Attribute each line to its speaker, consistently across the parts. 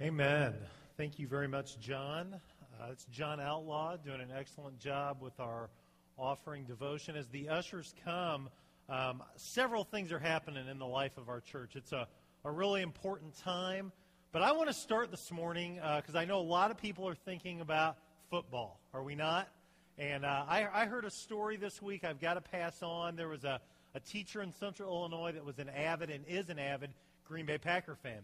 Speaker 1: Amen. Thank you very much, John. Uh, it's John Outlaw doing an excellent job with our offering devotion. As the ushers come, um, several things are happening in the life of our church. It's a, a really important time. But I want to start this morning because uh, I know a lot of people are thinking about football. Are we not? And uh, I, I heard a story this week I've got to pass on. There was a, a teacher in central Illinois that was an avid and is an avid Green Bay Packer fan.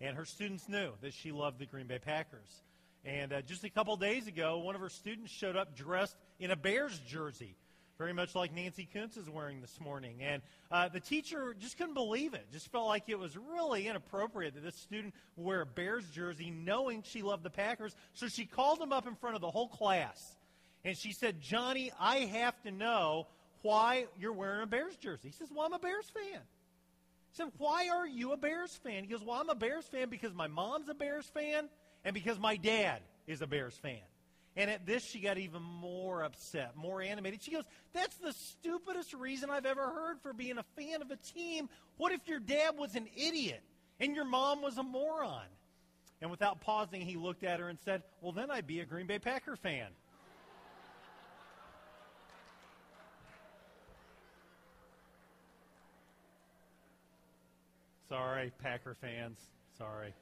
Speaker 1: And her students knew that she loved the Green Bay Packers. And uh, just a couple days ago, one of her students showed up dressed in a Bears jersey, very much like Nancy Kuntz is wearing this morning. And uh, the teacher just couldn't believe it. Just felt like it was really inappropriate that this student wear a Bears jersey knowing she loved the Packers. So she called him up in front of the whole class. And she said, Johnny, I have to know why you're wearing a Bears jersey. He says, Well, I'm a Bears fan. Said, Why are you a Bears fan? He goes, Well, I'm a Bears fan because my mom's a Bears fan and because my dad is a Bears fan. And at this, she got even more upset, more animated. She goes, That's the stupidest reason I've ever heard for being a fan of a team. What if your dad was an idiot and your mom was a moron? And without pausing, he looked at her and said, Well, then I'd be a Green Bay Packer fan. Sorry, Packer fans. Sorry.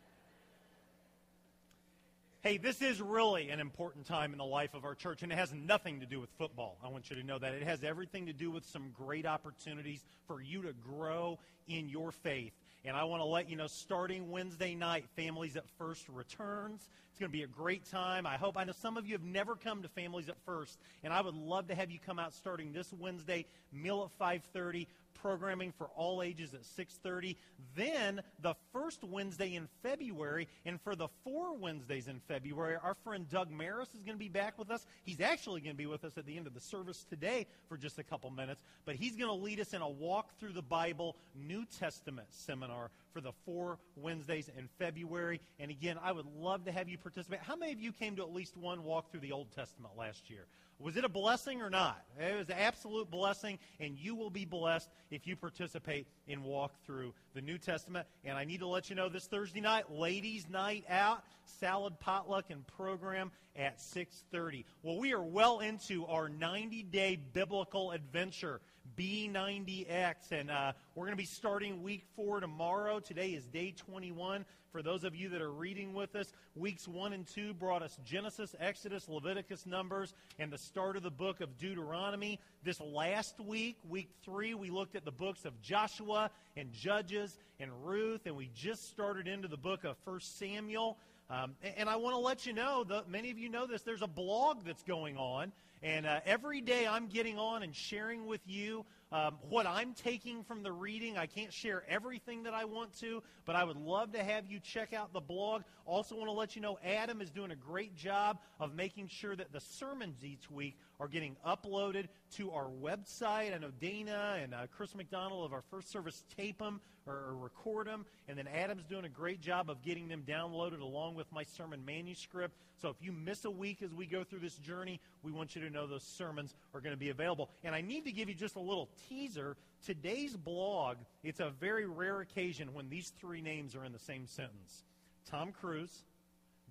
Speaker 1: Hey, this is really an important time in the life of our church, and it has nothing to do with football. I want you to know that. It has everything to do with some great opportunities for you to grow in your faith. And I want to let you know, starting Wednesday night, Families at First returns. It's going to be a great time. I hope, I know some of you have never come to Families at First, and I would love to have you come out starting this Wednesday, meal at 5.30, programming for all ages at 6.30 then the first wednesday in february and for the four wednesdays in february our friend doug maris is going to be back with us. He's actually going to be with us at the end of the service today for just a couple minutes but he's going to lead us in a walk through the bible new testament seminar for the four wednesdays in february. And again i would love to have you participate. How many of you came to at least one walk through the old testament last year was it a blessing or not? It was an absolute blessing, and you will be blessed if you participate in walk through the New Testament. And I need to let you know this Thursday night, ladies' night out, salad potluck and program at 6:30. Well, we are well into our 90-day biblical adventure. B90X. And uh, we're going to be starting week four tomorrow. Today is day 21. For those of you that are reading with us, weeks one and two brought us Genesis, Exodus, Leviticus, Numbers, and the start of the book of Deuteronomy. This last week, week three, we looked at the books of Joshua and Judges and Ruth, and we just started into the book of First Samuel. Um, and I want to let you know that many of you know this. There's a blog that's going on and uh, every day I'm getting on and sharing with you um, what I'm taking from the reading. I can't share everything that I want to, but I would love to have you check out the blog. Also, want to let you know Adam is doing a great job of making sure that the sermons each week are getting uploaded to our website. I know Dana and uh, Chris McDonald of our first service tape them or, or record them, and then Adam's doing a great job of getting them downloaded along with my sermon manuscript. So if you miss a week as we go through this journey, we want you to know those sermons are going to be available. And I need to give you just a little teaser. Today's blog, it's a very rare occasion when these three names are in the same sentence Tom Cruise,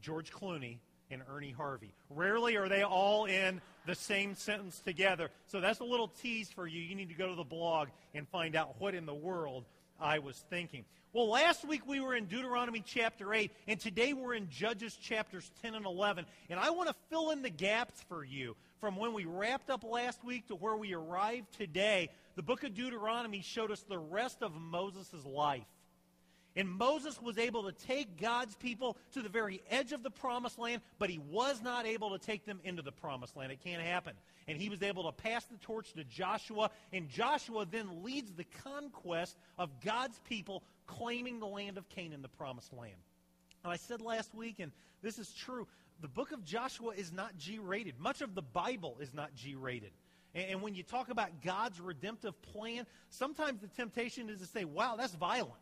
Speaker 1: George Clooney, and Ernie Harvey. Rarely are they all in the same sentence together. So that's a little tease for you. You need to go to the blog and find out what in the world I was thinking. Well, last week we were in Deuteronomy chapter 8, and today we're in Judges chapters 10 and 11. And I want to fill in the gaps for you from when we wrapped up last week to where we arrived today. The book of Deuteronomy showed us the rest of Moses' life. And Moses was able to take God's people to the very edge of the promised land, but he was not able to take them into the promised land. It can't happen. And he was able to pass the torch to Joshua, and Joshua then leads the conquest of God's people claiming the land of Canaan, the promised land. And I said last week, and this is true, the book of Joshua is not G rated. Much of the Bible is not G rated. And, when you talk about God's redemptive plan, sometimes the temptation is to say, wow, that's violent.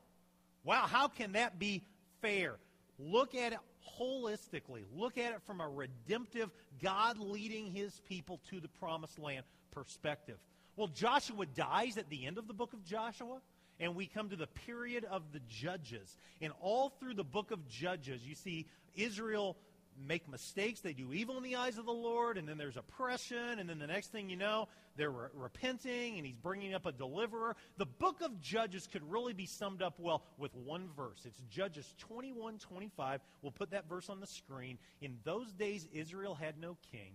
Speaker 1: Wow, how can that be fair? Look at it holistically. Look at it from a redemptive, God leading his people to the promised land perspective. Well, Joshua dies at the end of the book of Joshua. and we come to the period of the judges. And all through the book of Judges, you see Israel make mistakes. They do evil in the eyes of the Lord, and then there's oppression, and then the next thing you know, they're re- repenting, and he's bringing up a deliverer. The book of Judges could really be summed up well with one verse. It's Judges 21 25. We'll put that verse on the screen. In those days, Israel had no king,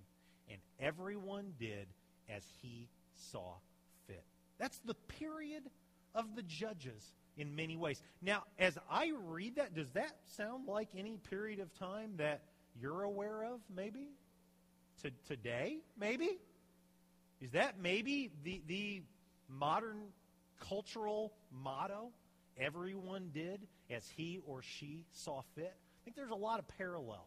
Speaker 1: and everyone did as he saw fit. That's the period of the Judges in many ways. Now, as I read that, does that sound like any period of time that you're aware of, maybe? To, today, maybe? Is that maybe the, the modern cultural motto? Everyone did as he or she saw fit? I think there's a lot of parallel.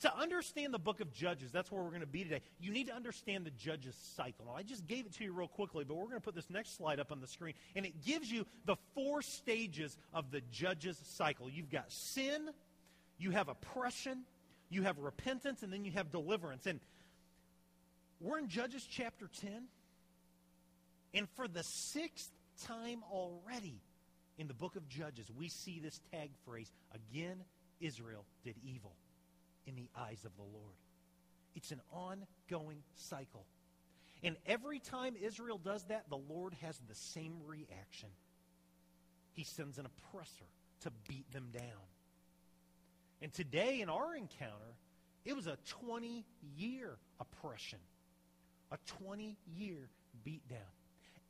Speaker 1: To understand the book of Judges, that's where we're going to be today, you need to understand the Judges cycle. Now, I just gave it to you real quickly, but we're going to put this next slide up on the screen, and it gives you the four stages of the Judges cycle. You've got sin, you have oppression, you have repentance, and then you have deliverance. And we're in Judges chapter 10. And for the sixth time already in the book of Judges, we see this tag phrase again, Israel did evil in the eyes of the Lord. It's an ongoing cycle. And every time Israel does that, the Lord has the same reaction. He sends an oppressor to beat them down. And today, in our encounter, it was a 20 year oppression, a 20 year beatdown.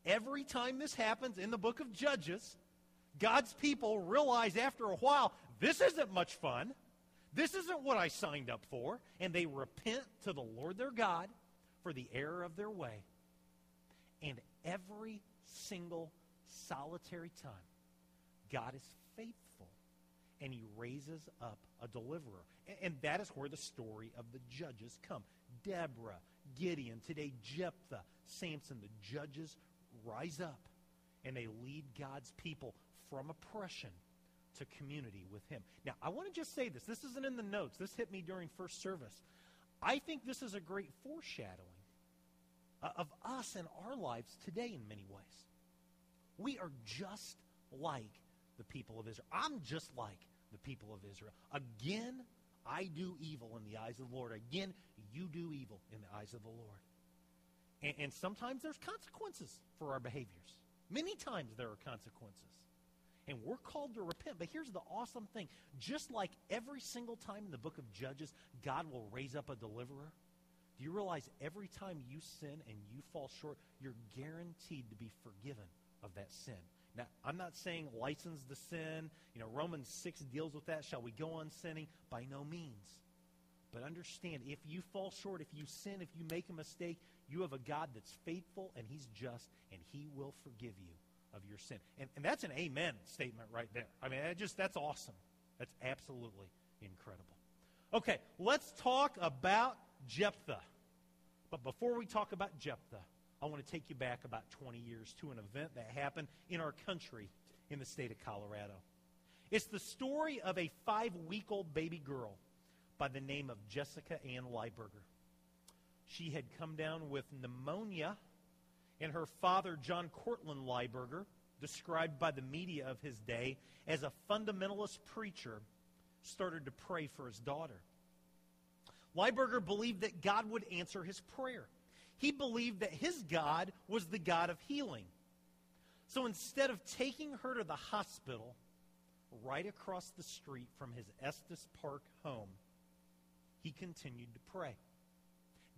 Speaker 1: Every time this happens in the book of Judges, God's people realize after a while, this isn't much fun. This isn't what I signed up for. And they repent to the Lord their God for the error of their way. And every single solitary time, God is faithful and he raises up a deliverer. And that is where the story of the judges come. Deborah, Gideon, today Jephthah, Samson, the judges rise up and they lead God's people from oppression to community with him. Now, I want to just say this. This isn't in the notes. This hit me during first service. I think this is a great foreshadowing uh, of us and our lives today in many ways. We are just like the people of Israel. I'm just like the people of Israel. Again, I do evil in the eyes of the Lord. Again, you do evil in the eyes of the Lord. And, and sometimes there's consequences for our behaviors. Many times there are consequences. And we're called to repent. But here's the awesome thing just like every single time in the book of Judges, God will raise up a deliverer. Do you realize every time you sin and you fall short, you're guaranteed to be forgiven of that sin? Now, I'm not saying license the sin. You know, Romans 6 deals with that. Shall we go on sinning? By no means. But understand, if you fall short, if you sin, if you make a mistake, you have a God that's faithful and He's just, and He will forgive you of your sin. And, and that's an amen statement right there. I mean, that just that's awesome. That's absolutely incredible. Okay, let's talk about Jephthah. But before we talk about Jephthah, I want to take you back about 20 years to an event that happened in our country in the state of Colorado. It's the story of a five week old baby girl by the name of Jessica Ann Lieberger. She had come down with pneumonia, and her father, John Cortland Lieberger, described by the media of his day as a fundamentalist preacher, started to pray for his daughter. Lieberger believed that God would answer his prayer. He believed that his God was the God of healing. So instead of taking her to the hospital right across the street from his Estes Park home, he continued to pray.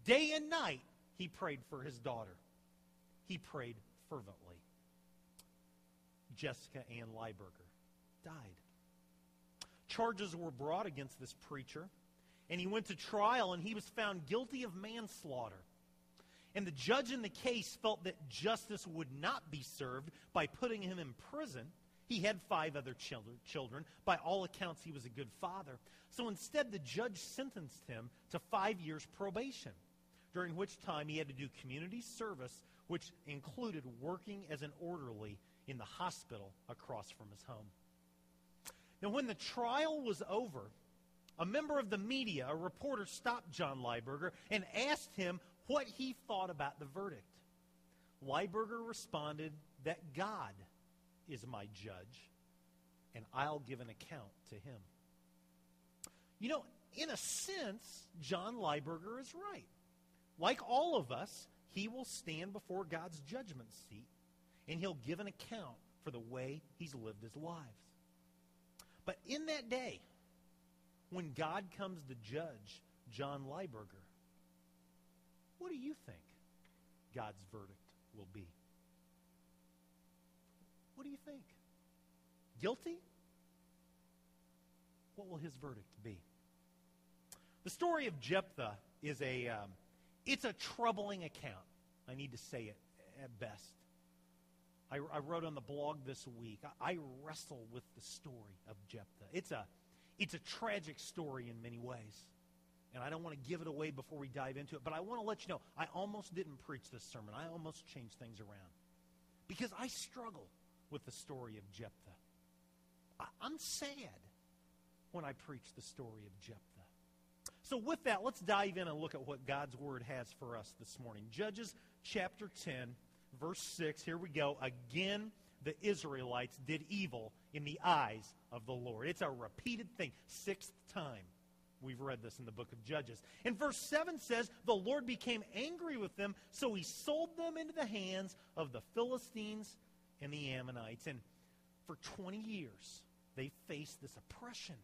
Speaker 1: Day and night, he prayed for his daughter. He prayed fervently. Jessica Ann Lieberger died. Charges were brought against this preacher, and he went to trial, and he was found guilty of manslaughter. And the judge in the case felt that justice would not be served by putting him in prison. He had five other children. By all accounts, he was a good father. So instead, the judge sentenced him to five years probation, during which time he had to do community service, which included working as an orderly in the hospital across from his home. Now, when the trial was over, a member of the media, a reporter, stopped John Lieberger and asked him what he thought about the verdict. Lieberger responded that God is my judge, and I'll give an account to him. You know, in a sense, John Lieberger is right. Like all of us, he will stand before God's judgment seat, and he'll give an account for the way he's lived his lives. But in that day, when God comes to judge John Lieberger, what do you think God's verdict will be? What do you think? Guilty? What will his verdict be? The story of Jephthah is a um, it's a troubling account. I need to say it at best. I, I wrote on the blog this week. I, I wrestle with the story of Jephthah. It's a it's a tragic story in many ways. And I don't want to give it away before we dive into it, but I want to let you know I almost didn't preach this sermon. I almost changed things around. Because I struggle with the story of Jephthah. I, I'm sad when I preach the story of Jephthah. So, with that, let's dive in and look at what God's Word has for us this morning. Judges chapter 10, verse 6. Here we go. Again, the Israelites did evil in the eyes of the Lord. It's a repeated thing, sixth time. We've read this in the book of Judges. And verse 7 says, The Lord became angry with them, so he sold them into the hands of the Philistines and the Ammonites. And for 20 years, they faced this oppression.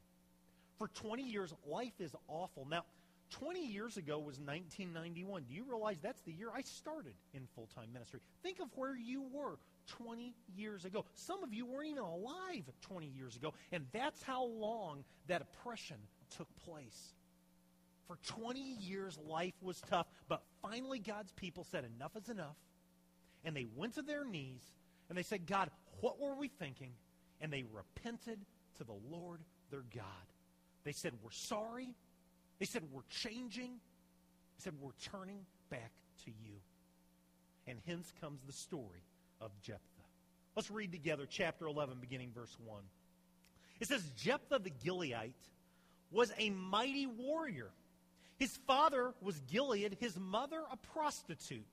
Speaker 1: For 20 years, life is awful. Now, 20 years ago was 1991. Do you realize that's the year I started in full time ministry? Think of where you were 20 years ago. Some of you weren't even alive 20 years ago, and that's how long that oppression took place. For 20 years, life was tough, but finally, God's people said, Enough is enough. And they went to their knees and they said, God, what were we thinking? And they repented to the Lord their God. They said, We're sorry. They said, We're changing. They said, We're turning back to you. And hence comes the story of Jephthah. Let's read together chapter 11, beginning verse 1. It says, Jephthah the Gileadite was a mighty warrior. His father was Gilead, his mother a prostitute.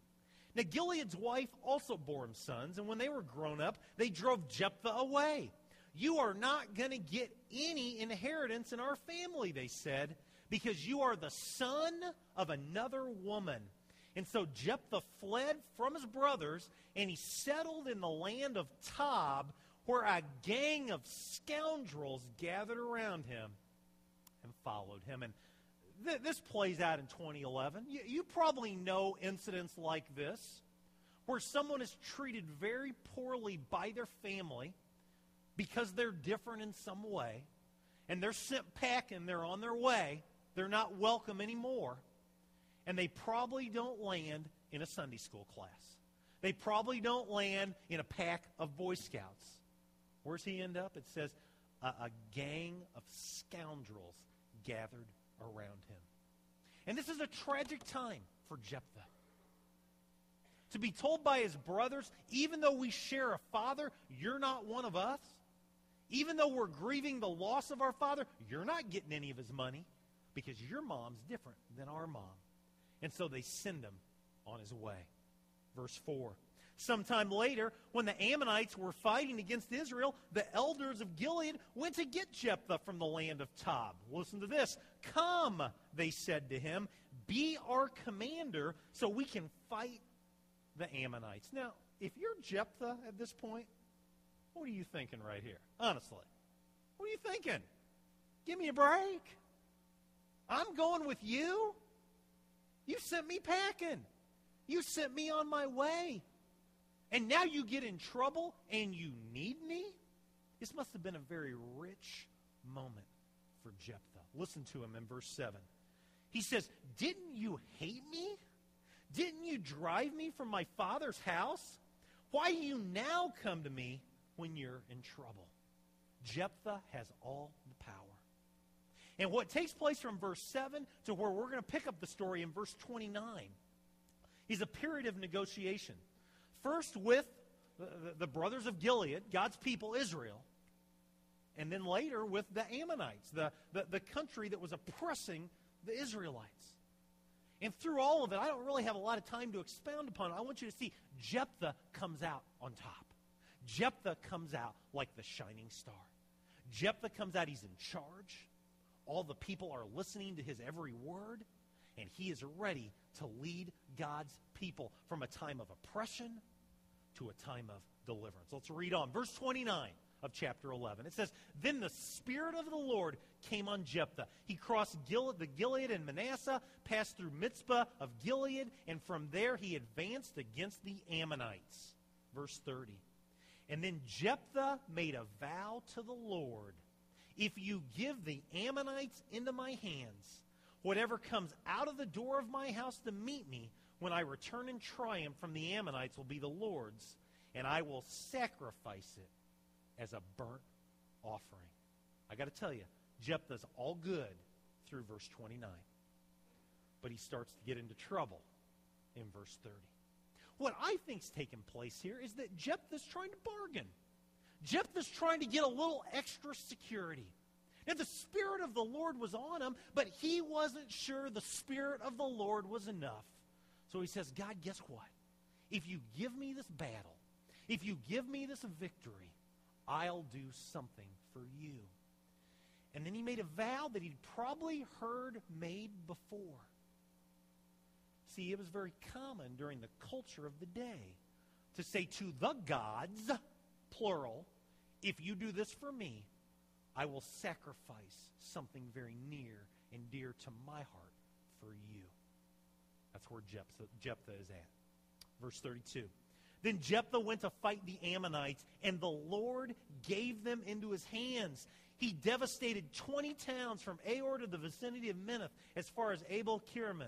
Speaker 1: Now, Gilead's wife also bore him sons, and when they were grown up, they drove Jephthah away. You are not going to get any inheritance in our family, they said, because you are the son of another woman. And so Jephthah fled from his brothers, and he settled in the land of Tob, where a gang of scoundrels gathered around him and followed him. And th- this plays out in 2011. You, you probably know incidents like this, where someone is treated very poorly by their family because they're different in some way, and they're sent packing, they're on their way, they're not welcome anymore, and they probably don't land in a Sunday school class. They probably don't land in a pack of Boy Scouts. Where's he end up? It says, a, a gang of scoundrels gathered around him. And this is a tragic time for Jephthah. To be told by his brothers, even though we share a father, you're not one of us. Even though we're grieving the loss of our father, you're not getting any of his money because your mom's different than our mom. And so they send him on his way. Verse 4. Sometime later, when the Ammonites were fighting against Israel, the elders of Gilead went to get Jephthah from the land of Tob. Listen to this. Come, they said to him, be our commander so we can fight the Ammonites. Now, if you're Jephthah at this point, what are you thinking right here? Honestly. What are you thinking? Give me a break. I'm going with you. You sent me packing. You sent me on my way. And now you get in trouble and you need me? This must have been a very rich moment for Jephthah. Listen to him in verse 7. He says, Didn't you hate me? Didn't you drive me from my father's house? Why do you now come to me when you're in trouble? Jephthah has all the power. And what takes place from verse 7 to where we're going to pick up the story in verse 29 is a period of negotiation. First with the, the, brothers of Gilead, God's people, Israel, and then later with the Ammonites, the, the, the country that was oppressing the Israelites. And through all of it, I don't really have a lot of time to expound upon it. I want you to see Jephthah comes out on top. Jephthah comes out like the shining star. Jephthah comes out, he's in charge. All the people are listening to his every word, and he is ready to lead God's people from a time of oppression to a time of deliverance. Let's read on. Verse 29 of chapter 11. It says, Then the Spirit of the Lord came on Jephthah. He crossed Gil- the Gilead and Manasseh, passed through Mizpah of Gilead, and from there he advanced against the Ammonites. Verse 30. And then Jephthah made a vow to the Lord If you give the Ammonites into my hands, whatever comes out of the door of my house to meet me when I return in triumph from the Ammonites will be the Lord's, and I will sacrifice it as a burnt offering. I got to tell you, Jephthah's all good through verse 29. But he starts to get into trouble in verse 30. What I think's taking place here is that Jephthah's trying to bargain. Jephthah's trying to get a little extra security. Now, the Spirit of the Lord was on him, but he wasn't sure the Spirit of the Lord was enough. So he says, God, guess what? If you give me this battle, if you give me this victory, I'll do something for you. And then he made a vow that he'd probably heard made before. See, it was very common during the culture of the day to say to the gods, plural, if you do this for me, I will sacrifice something very near and dear to my heart for you. That's where Jephthah, Jephthah is at. Verse 32. Then Jephthah went to fight the Ammonites, and the Lord gave them into his hands. He devastated 20 towns from Aroer to the vicinity of Minnith, as far as Abel Keramim.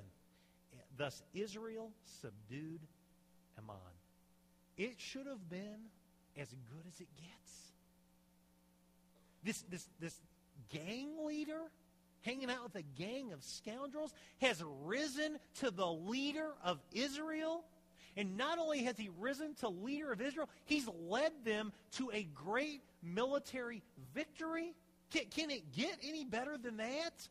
Speaker 1: Thus Israel subdued Ammon. It should have been as good as it gets. This, this, this gang leader hanging out with a gang of scoundrels has risen to the leader of Israel and not only has he risen to leader of Israel, he's led them to a great military victory. Can, can it get any better than that?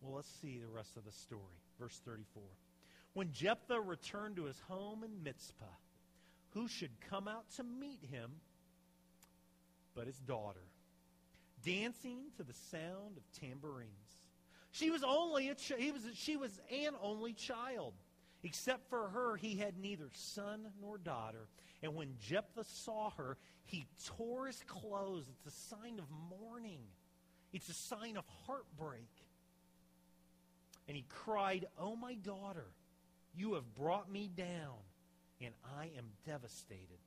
Speaker 1: Well, let's see the rest of the story. Verse 34. When Jephthah returned to his home in Mizpah, who should come out to meet him but his daughter, dancing to the sound of tambourines? She was only a ch- he was she was an only child. Except for her, he had neither son nor daughter. And when Jephthah saw her, he tore his clothes. It's a sign of mourning, it's a sign of heartbreak. And he cried, Oh, my daughter, you have brought me down, and I am devastated.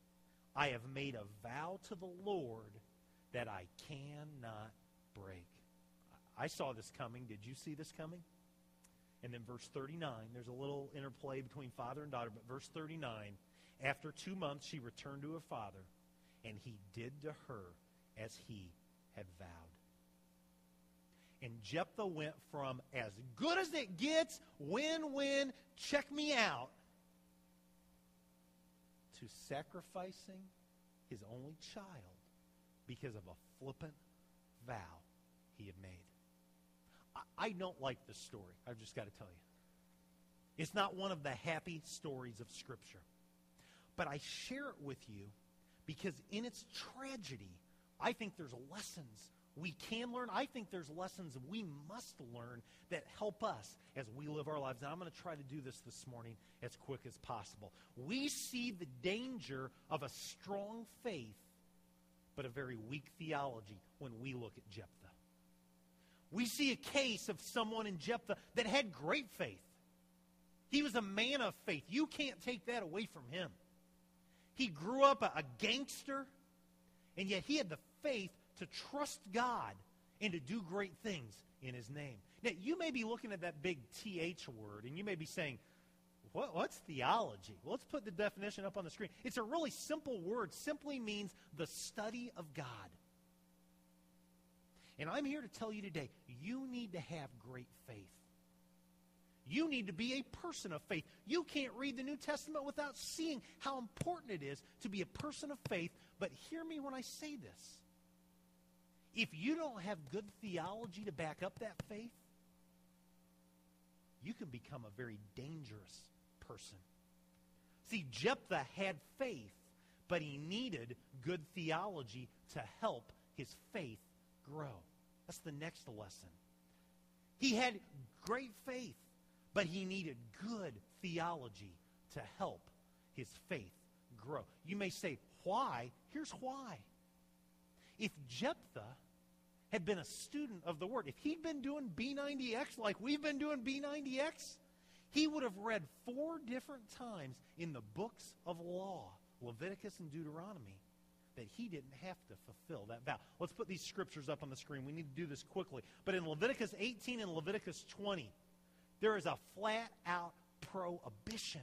Speaker 1: I have made a vow to the Lord that I cannot break. I saw this coming. Did you see this coming? And then verse 39, there's a little interplay between father and daughter, but verse 39, after two months she returned to her father, and he did to her as he had vowed. And Jephthah went from as good as it gets, win win, check me out, to sacrificing his only child because of a flippant vow he had made. I don't like this story. I've just got to tell you. It's not one of the happy stories of Scripture. But I share it with you because in its tragedy, I think there's lessons we can learn. I think there's lessons we must learn that help us as we live our lives. And I'm going to try to do this this morning as quick as possible. We see the danger of a strong faith, but a very weak theology when we look at Jephthah we see a case of someone in Jephthah that had great faith. He was a man of faith. You can't take that away from him. He grew up a, a gangster, and yet he had the faith to trust God and to do great things in his name. Now, you may be looking at that big TH word, and you may be saying, what, what's theology? Well, let's put the definition up on the screen. It's a really simple word. Simply means the study of God. And I'm here to tell you today you need to have great faith. You need to be a person of faith. You can't read the New Testament without seeing how important it is to be a person of faith. But hear me when I say this. If you don't have good theology to back up that faith, you can become a very dangerous person. See, Jephthah had faith, but he needed good theology to help his faith grow. That's the next lesson. He had great faith, but he needed good theology to help his faith grow. You may say, why? Here's why. If Jephthah had been a student of the Word, if he'd been doing B90X like we've been doing B90X, he would have read four different times in the books of law, Leviticus and Deuteronomy, that he didn't have to fulfill that vow. Let's put these scriptures up on the screen. We need to do this quickly. But in Leviticus 18 and Leviticus 20, there is a flat out prohibition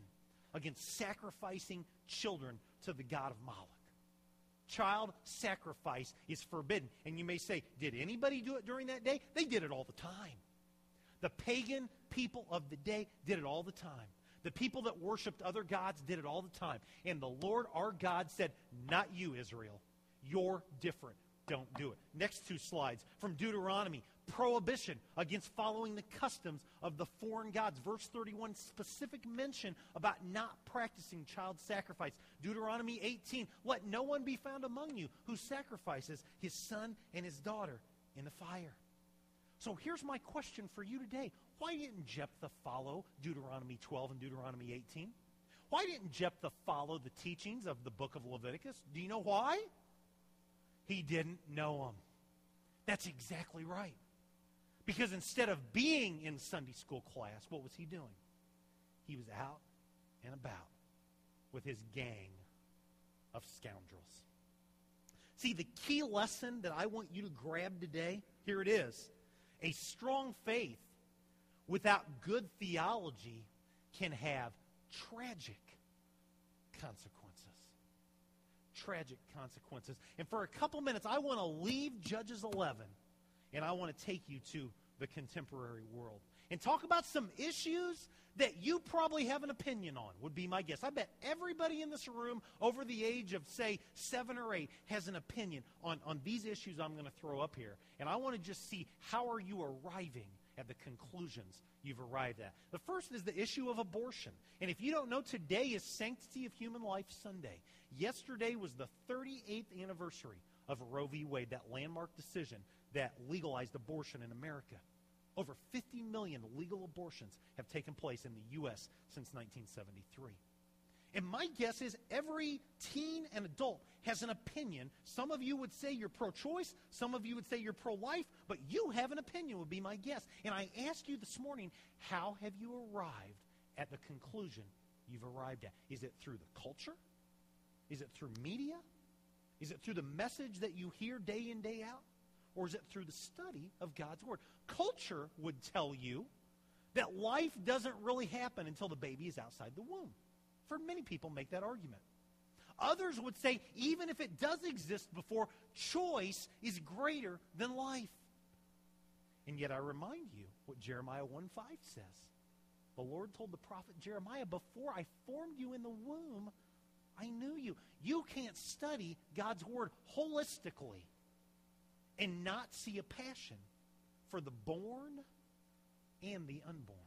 Speaker 1: against sacrificing children to the God of Moloch. Child sacrifice is forbidden. And you may say, did anybody do it during that day? They did it all the time. The pagan people of the day did it all the time. The people that worshiped other gods did it all the time. And the Lord our God said, Not you, Israel. You're different. Don't do it. Next two slides from Deuteronomy prohibition against following the customs of the foreign gods. Verse 31, specific mention about not practicing child sacrifice. Deuteronomy 18, let no one be found among you who sacrifices his son and his daughter in the fire. So here's my question for you today. Why didn't Jephthah follow Deuteronomy 12 and Deuteronomy 18? Why didn't Jephthah follow the teachings of the book of Leviticus? Do you know why? He didn't know them. That's exactly right. Because instead of being in Sunday school class, what was he doing? He was out and about with his gang of scoundrels. See, the key lesson that I want you to grab today, here it is. A strong faith without good theology can have tragic consequences. Tragic consequences. And for a couple minutes, I want to leave Judges 11 and I want to take you to the contemporary world and talk about some issues that you probably have an opinion on, would be my guess. I bet everybody in this room over the age of, say, seven or eight has an opinion on, on these issues I'm going to throw up here. And I want to just see how are you arriving at the conclusions you've arrived at. The first is the issue of abortion. And if you don't know, today is Sanctity of Human Life Sunday. Yesterday was the 38th anniversary of Roe v. Wade, that landmark decision that legalized abortion in America. Over 50 million legal abortions have taken place in the U.S. since 1973. And my guess is every teen and adult has an opinion. Some of you would say you're pro choice, some of you would say you're pro life, but you have an opinion, would be my guess. And I ask you this morning, how have you arrived at the conclusion you've arrived at? Is it through the culture? Is it through media? Is it through the message that you hear day in, day out? Or is it through the study of God's Word? Culture would tell you that life doesn't really happen until the baby is outside the womb. For many people make that argument. Others would say even if it does exist before, choice is greater than life. And yet I remind you what Jeremiah 1 5 says. The Lord told the prophet Jeremiah, Before I formed you in the womb, I knew you. You can't study God's word holistically and not see a passion for the born and the unborn.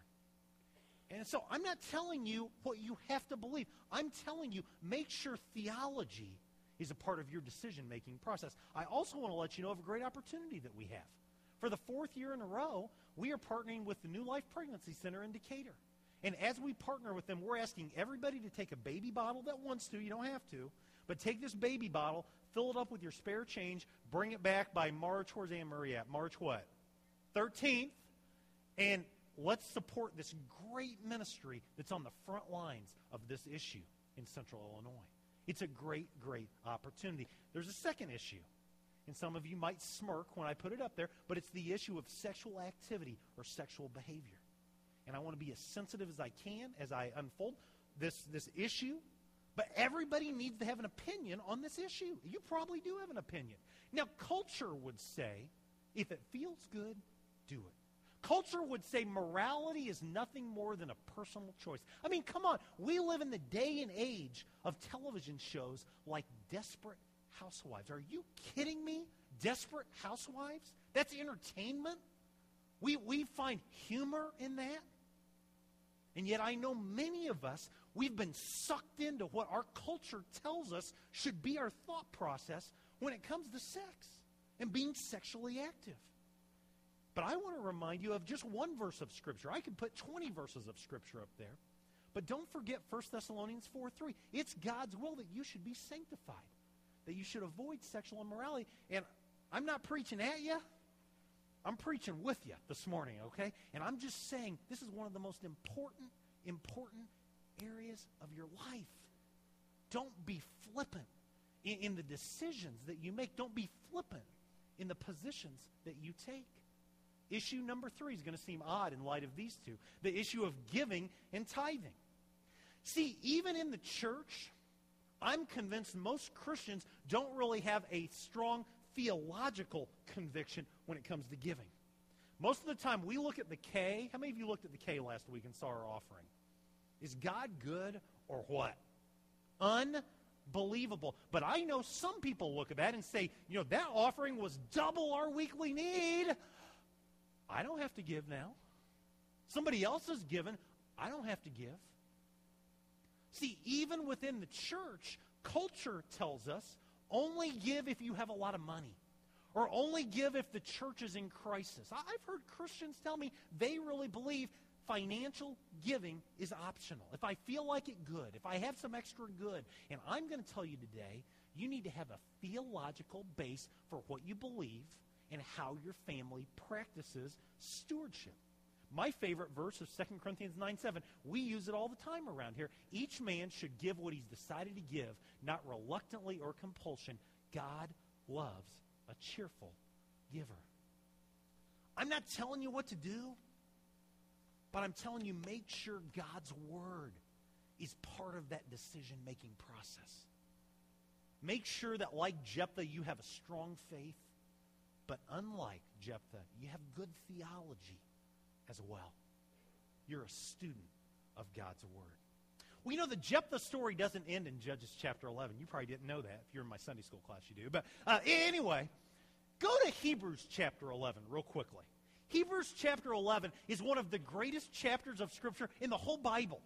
Speaker 1: And so I'm not telling you what you have to believe. I'm telling you, make sure theology is a part of your decision making process. I also want to let you know of a great opportunity that we have. For the fourth year in a row, we are partnering with the New Life Pregnancy Center in Decatur. And as we partner with them, we're asking everybody to take a baby bottle that wants to. You don't have to. But take this baby bottle, fill it up with your spare change, bring it back by March. Where's Anne Marie at? March what? 13th. And let's support this great ministry that's on the front lines of this issue in central Illinois. It's a great, great opportunity. There's a second issue. And some of you might smirk when I put it up there, but it's the issue of sexual activity or sexual behavior. And I want to be as sensitive as I can as I unfold this, this issue but everybody needs to have an opinion on this issue. You probably do have an opinion. Now, culture would say, if it feels good, do it. Culture would say morality is nothing more than a personal choice. I mean, come on. We live in the day and age of television shows like Desperate Housewives. Are you kidding me? Desperate Housewives? That's entertainment? We, we find humor in that? And yet I know many of us we've been sucked into what our culture tells us should be our thought process when it comes to sex and being sexually active. But I want to remind you of just one verse of Scripture. I could put 20 verses of Scripture up there. But don't forget 1 Thessalonians 4 3. It's God's will that you should be sanctified, that you should avoid sexual immorality. And I'm not preaching at you. I'm preaching with you this morning, okay? And I'm just saying this is one of the most important, important areas of your life. Don't be flippant in, in the decisions that you make. Don't be flippant in the positions that you take. Issue number three is going to seem odd in light of these two the issue of giving and tithing. See, even in the church, I'm convinced most Christians don't really have a strong theological conviction when it comes to giving. Most of the time, we look at the K. How many of you looked at the K last week and saw our offering? Is God good or what? Unbelievable. But I know some people look at that and say, you know, that offering was double our weekly need. I don't have to give now. Somebody else has given. I don't have to give. See, even within the church, culture tells us only give if you have a lot of money. Or only give if the church is in crisis. I've heard Christians tell me they really believe financial giving is optional. If I feel like it good, if I have some extra good, and I'm going to tell you today, you need to have a theological base for what you believe and how your family practices stewardship. My favorite verse is 2 Corinthians 9 7. We use it all the time around here. Each man should give what he's decided to give, not reluctantly or compulsion. God loves a cheerful giver. I'm not telling you what to do, but I'm telling you make sure God's word is part of that decision making process. Make sure that, like Jephthah, you have a strong faith, but unlike Jephthah, you have good theology as well. You're a student of God's Word. We know the Jephthah story doesn't end in Judges chapter 11. You probably didn't know that. If you're in my Sunday school class, you do. But uh, anyway, go to Hebrews chapter 11 real quickly. Hebrews chapter 11 is one of the greatest chapters of Scripture in the whole Bible.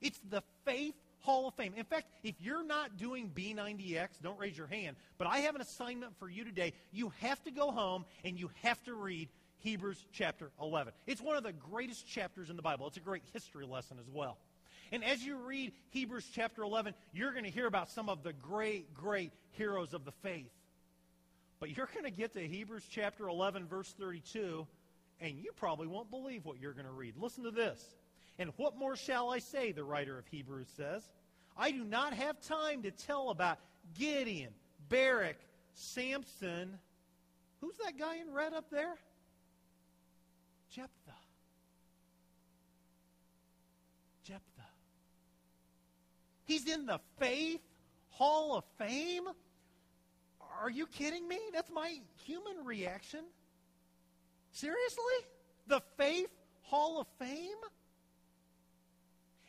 Speaker 1: It's the faith Hall of Fame. In fact, if you're not doing B90X, don't raise your hand, but I have an assignment for you today. You have to go home and you have to read Hebrews chapter 11. It's one of the greatest chapters in the Bible. It's a great history lesson as well. And as you read Hebrews chapter 11, you're going to hear about some of the great, great heroes of the faith. But you're going to get to Hebrews chapter 11, verse 32, and you probably won't believe what you're going to read. Listen to this. And what more shall I say, the writer of Hebrews says? I do not have time to tell about Gideon, Barak, Samson. Who's that guy in red up there? Jephthah. Jephthah. He's in the Faith Hall of Fame? Are you kidding me? That's my human reaction. Seriously? The Faith Hall of Fame?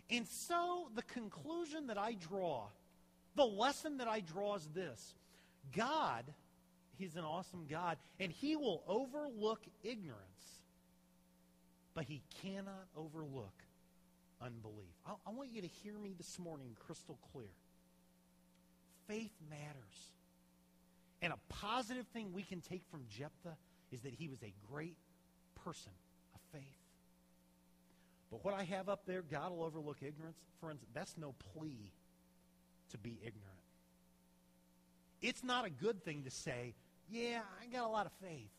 Speaker 1: And so the conclusion that I draw, the lesson that I draw is this God, He's an awesome God, and He will overlook ignorance but he cannot overlook unbelief. I, I, want you to hear me this morning crystal clear. Faith matters. And a positive thing we can take from Jephthah is that he was a great person of faith. But what I have up there, God will overlook ignorance. Friends, that's no plea to be ignorant. It's not a good thing to say, yeah, I got a lot of faith.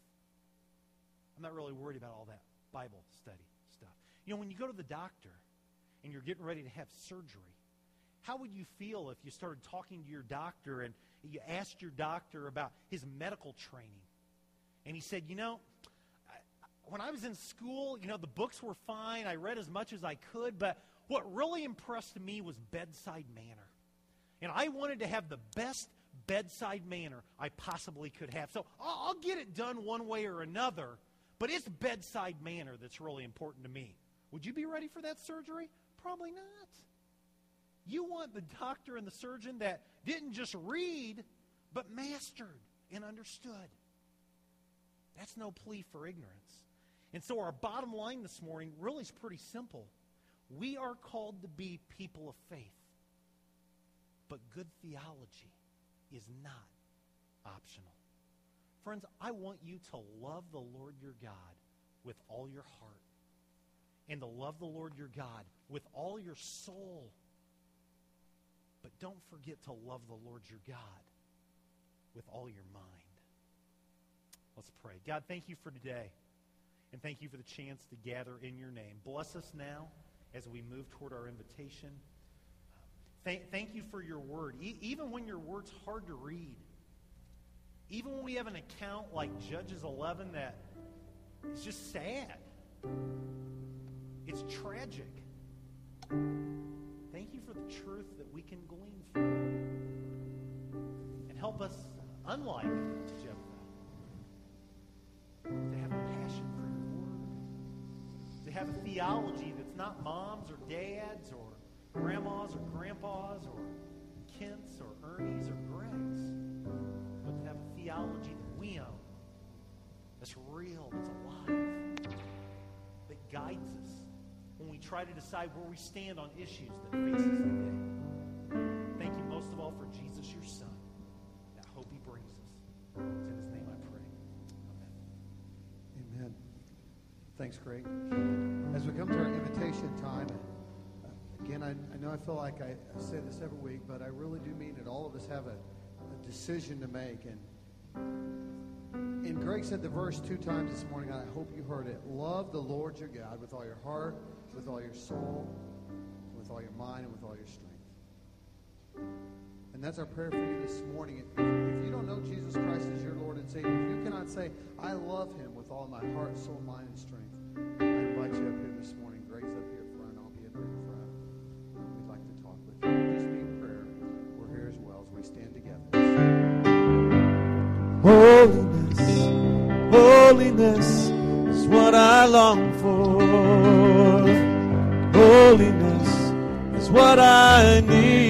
Speaker 1: I'm not really worried about all that. Bible study stuff. You know, when you go to the doctor and you're getting ready to have surgery, how would you feel if you started talking to your doctor and you asked your doctor about his medical training? And he said, you know, when I was in school, you know, the books were fine. I read as much as I could, but what really impressed me was bedside manner. And I wanted to have the best bedside manner I possibly could have. So I'll get it done one way or another, but it's bedside manner that's really important to me. Would you be ready for that surgery? Probably not. You want the doctor and the surgeon that didn't just read, but mastered and understood. That's no plea for ignorance. And so our bottom line this morning really is pretty simple. We are called to be people of faith. But good theology is not optional. Friends, I want you to love the Lord your God with all your heart and to love the Lord your God with all your soul. But don't forget to love the Lord your God with all your mind. Let's pray. God, thank you for today. And thank you for the chance to gather in your name. Bless us now as we move toward our invitation. Thank, thank you for your word. E- even when your word's hard to read, even when we have an account like Judges 11 that is just sad, it's tragic. Thank you for the truth that we can glean from. And help us, unlike to have a passion for your word, to have a theology that's not mom's or dad's or grandma's or grandpa's or Kent's or Ernie's or Greg's, but to have a theology that we own, that's real, that's alive, that guides us when we try to decide where we stand on issues that face us today. Thank you most of all for Jesus, your Son, that hope he brings us. It's in his name I
Speaker 2: Thanks, Greg. As we come to our invitation time, again, I, I know I feel like I, I say this every week, but I really do mean it. All of us have a, a decision to make. And, and Greg said the verse two times this morning, I hope you heard it. Love the Lord your God with all your heart, with all your soul, with all your mind, and with all your strength. And that's our prayer for you this morning. If, if you don't know Jesus Christ as your Lord and Savior, if you cannot say, I love him with all my heart, soul, mind, and strength, I invite you up here this morning. Grace up here front. I'll be up here in front. Uh, we'd like to talk with you. Just need prayer. We're here as well as we stand together.
Speaker 3: Holiness, holiness is what I long for. Holiness is what I need.